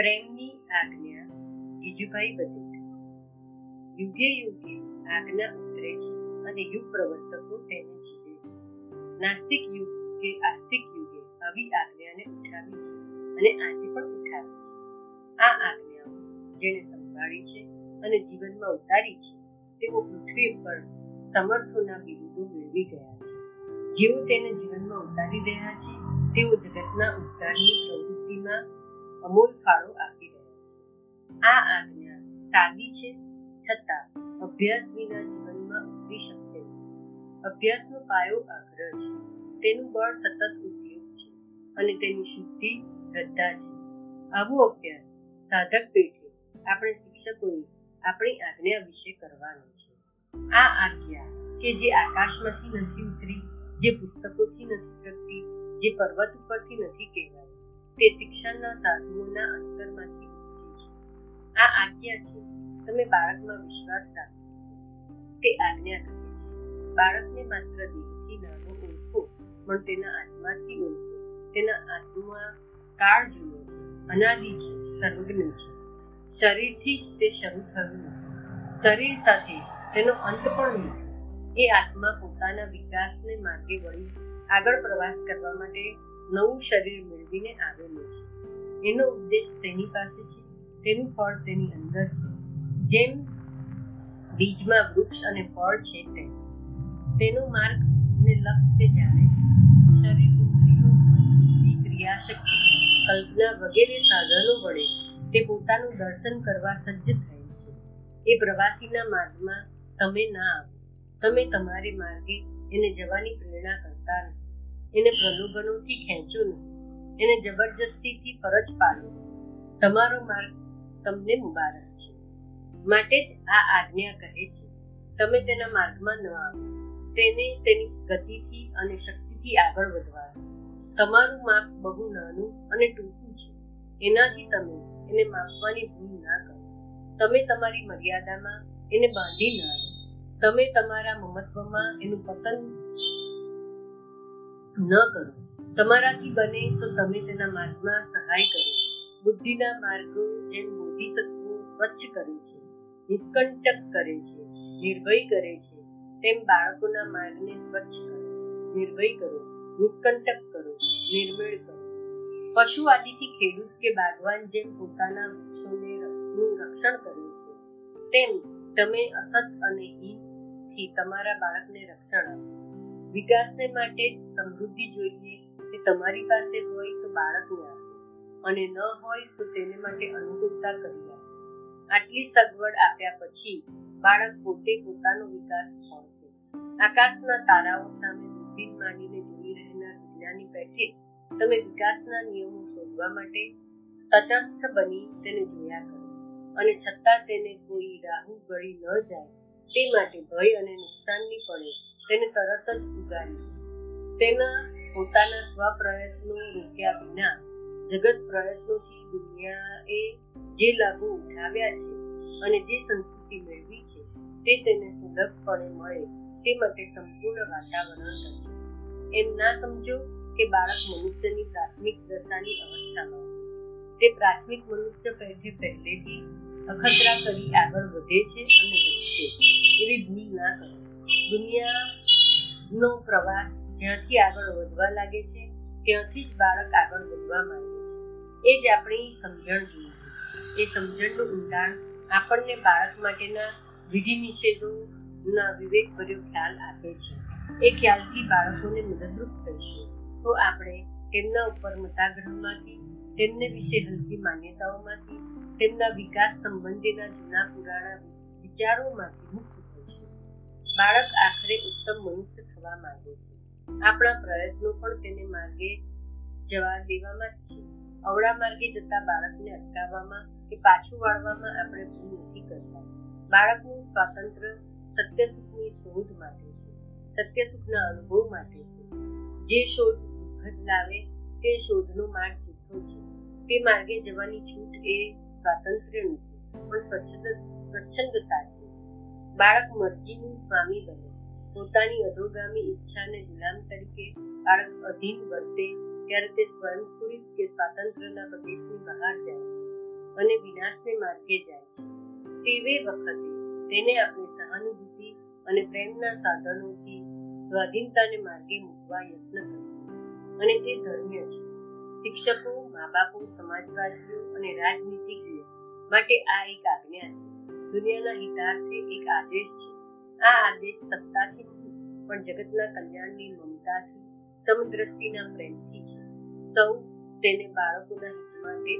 પ્રેમની આજ્ઞા ગીજુભાઈ બધેક યુગે યુગે આજ્ઞા ઉતરે છે અને યુગ પ્રવર્તકો તેને જીવે છે. નાસ્તિક યુગ કે આસ્તિક યુગે આવી આજ્ઞાને ઉઠાવી છે અને આજે પણ ઉઠાવી છે. આ આજ્ઞાઓ જેણે સંભાળી છે અને જીવનમાં ઉતારી છે, તેઓ પૃથ્વી પર સમર્થોના બિરુદો મેળવી ગયા છે. જેઓ તેને જીવનમાં ઉતારી રહ્યા છે, તેઓ જગતના ઉદ્ધારની પ્રવૃત્તિમાં અમૂલ ફાળો આપી રહ્યા આ આજ્ઞા સાદી છે, છતાં અભ્યાસ વિના જીવનમાં ઉતરી શકશે અભ્યાસનો પાયો આગ્રહ છે. તેનું બળ સતત ઉપયોગ છે અને તેની શુદ્ધિ શ્રદ્ધા છે. આવો અભ્યાસ સાધક પેઠે આપણે શિક્ષકોએ આપણી આજ્ઞા વિશે કરવાનો છે. આ આજ્ઞા કે જે આકાશમાંથી નથી ઉતરી, જે પુસ્તકોથી નથી પ્રગટી જે પર્વત ઉપરથી નથી કહેવાય તે શિક્ષણના સાધુઓના અંતરમાંથી ઉપજે છે. આ આજ્ઞા છે, તમે બાળકમાં વિશ્વાસ રાખો. તે આજ્ઞા કહે છે, બાળકને માત્ર દેહથી નાનો ઓળખો, પણ તેના આત્માથી ઓળખો. તેના આત્મા કાળ જુઓ અનાદિ છે, સર્વજ્ઞ છે. શરીરથી જ તે શરૂ થયું શરીર સાથે તેનો અંત પણ નથી. એ આત્મા પોતાના વિકાસને માર્ગે વળી આગળ પ્રવાસ કરવા માટે નવું શરીર મેળવીને આવેલો છે. એનો ઉદ્દેશ તેની પાસે છે, તેનું ફળ તેની અંદર છે. જેમ બીજમાં વૃક્ષ અને ફળ છે તેમ. તેનો માર્ગ ને લક્ષ્ય તે જાણે છે. શરીર ઇન્દ્રિયો બુદ્ધિ, ક્રિયાશક્તિ, કલ્પના વગેરે સાધનો વડે તે પોતાનું દર્શન કરવા સજ્જ થયેલ છે. એ પ્રવાસીના માર્ગમાં તમે ના આવો. તમે તમારે માર્ગે એને જવાની પ્રેરણા કરતા નથી. એને પ્રલોભનોથી ખેંચો નહીં. એને જબરજસ્તીથી ફરજ પાડો તમારો માર્ગ તમને મુબારક છે. માટે જ આ આજ્ઞા કહે છે, તમે તેના માર્ગમાં ન આવો. તેને તેની ગતિથી અને શક્તિથી આગળ વધવા તમારું માપ બહુ નાનું અને ટૂંકું છે. એનાથી તમે એને માપવાની ભૂલ ના કરો. તમે તમારી મર્યાદામાં એને બાંધી ના તમે તમારા મમત્વમાં એનું પતન ન કરો. તમારાથી બને તો તમે તેના માર્ગમાં સહાય કરો. બુદ્ધિના માર્ગો જેમ બોધિસત્વો સ્વચ્છ કરે છે, નિષ્કંટક કરે છે, નિર્ભય કરે છે, તેમ બાળકોના માર્ગને સ્વચ્છ કરો. નિર્ભય કરો, નિષ્કંટક કરો નિર્મેળ કરો. પશુ આદિથી ખેડૂત કે બાગવાન જેમ પોતાના વૃક્ષોને રક્ષણ કરે છે, તેમ તમે અસત અને હિતથી તમારા બાળકને રક્ષણ આપો. વિકાસને માટે સમૃદ્ધિ જોઈએ, તે તમારી પાસે હોય તો બાળકને આપો. અને ન હોય તો તેને માટે અનુકૂળતા કરી આપો. આટલી સગવડ આપ્યા પછી બાળક પોતે પોતાનો વિકાસ પામશે આકાશના તારાઓ સામે દૂરબીન માંડીને જોઈ રહેનાર વિજ્ઞાની પેઠે તમે વિકાસના નિયમો શોધવા માટે તટસ્થ બની તેને જોયા કરો. અને છતાં તેને કોઈ રાહુ ગળી ન જાય, તે માટે ભય અને નુકસાનની પડે તેને તરત જ ઉગાડી તેના પોતાના સ્વપ્રયત્નો રોક્યા વિના જગત પ્રયત્નોથી દુનિયાએ જે લાભો ઉઠાવ્યા છે અને જે સંસ્કૃતિ મેળવી છે, તે તેને સુલભપણે મળે, તે માટે સંપૂર્ણ વાતાવરણ રચે એમ ના સમજો કે બાળક મનુષ્યની પ્રાથમિક દશાની અવસ્થામાં તે પ્રાથમિક મનુષ્ય પહેલે પહેલેથી અખતરા કરી આગળ વધે છે અને વધશે, એવી ભૂલ ના કરો. દુનિયાનો પ્રવાસ જ્યાંથી આગળ વધવા લાગે છે, ત્યાંથી જ બાળક આગળ વધવા માંગે છે. એ જ આપણી સમજણ જોઈએ એ સમજણનું ઊંડાણ આપણને બાળક માટેના વિધિ નિષેધોના વિવેકભર્યો ખ્યાલ આપે છે. એ ખ્યાલથી બાળકોને મદદરૂપ થઈશું તો આપણે તેમના ઉપર મતાગ્રહમાંથી, તેમને વિશે હલકી માન્યતાઓમાંથી, તેમના વિકાસ સંબંધીના જૂના પુરાણા વિચારોમાંથી મુક્ત બાળક આખરે ઉત્તમ મનુષ્ય થવા માંગે છે. આપણા પ્રયત્નો પણ તેને માર્ગે જવા દેવામાં જ છે. અવળા માર્ગે જતા બાળકને અટકાવવામાં કે પાછું વાળવામાં આપણે ભૂલ નથી કરતા. બાળકનું સ્વાતંત્ર્ય સત્ય સુખની શોધ માટે છે. સત્ય સુખના અનુભવ માટે છે. જે શોધ દુઃખદ લાવે તે શોધનો માર્ગ જૂઠો છે. તે માર્ગે જવાની છૂટ એ સ્વાતંત્ર્ય નથી પણ સ્વચ્છ સ્વચ્છંદતા છે. બાળક મરજીનું સ્વામી બને પોતાની અધોગામી ઈચ્છાને ગુલામ તરીકે બાળક અધીન વર્તે ત્યારે તે સ્વયંસ્ફુરિત કે સ્વાતંત્ર્યના પ્રદેશની બહાર જાય અને વિનાશને માર્ગે જાય છે. તેવે વખતે તેને આપણે સહાનુભૂતિ અને પ્રેમના સાધનોથી સ્વાધીનતાને માર્ગે મૂકવા યત્ન અને તે ધર્મ્ય છે. શિક્ષકો, મા બાપો, સમાજવાદીઓ અને રાજનીતિજ્ઞો માટે આ એક આજ્ઞા છે. દુનિયાના હિતાર્થે એક આદેશ છે. આ આદેશ સત્તાથી નથી, પણ જગતના કલ્યાણની મમતાથી સમદ્રષ્ટિના પ્રેમથી છે. સૌ તેને બાળકોના હિત માટે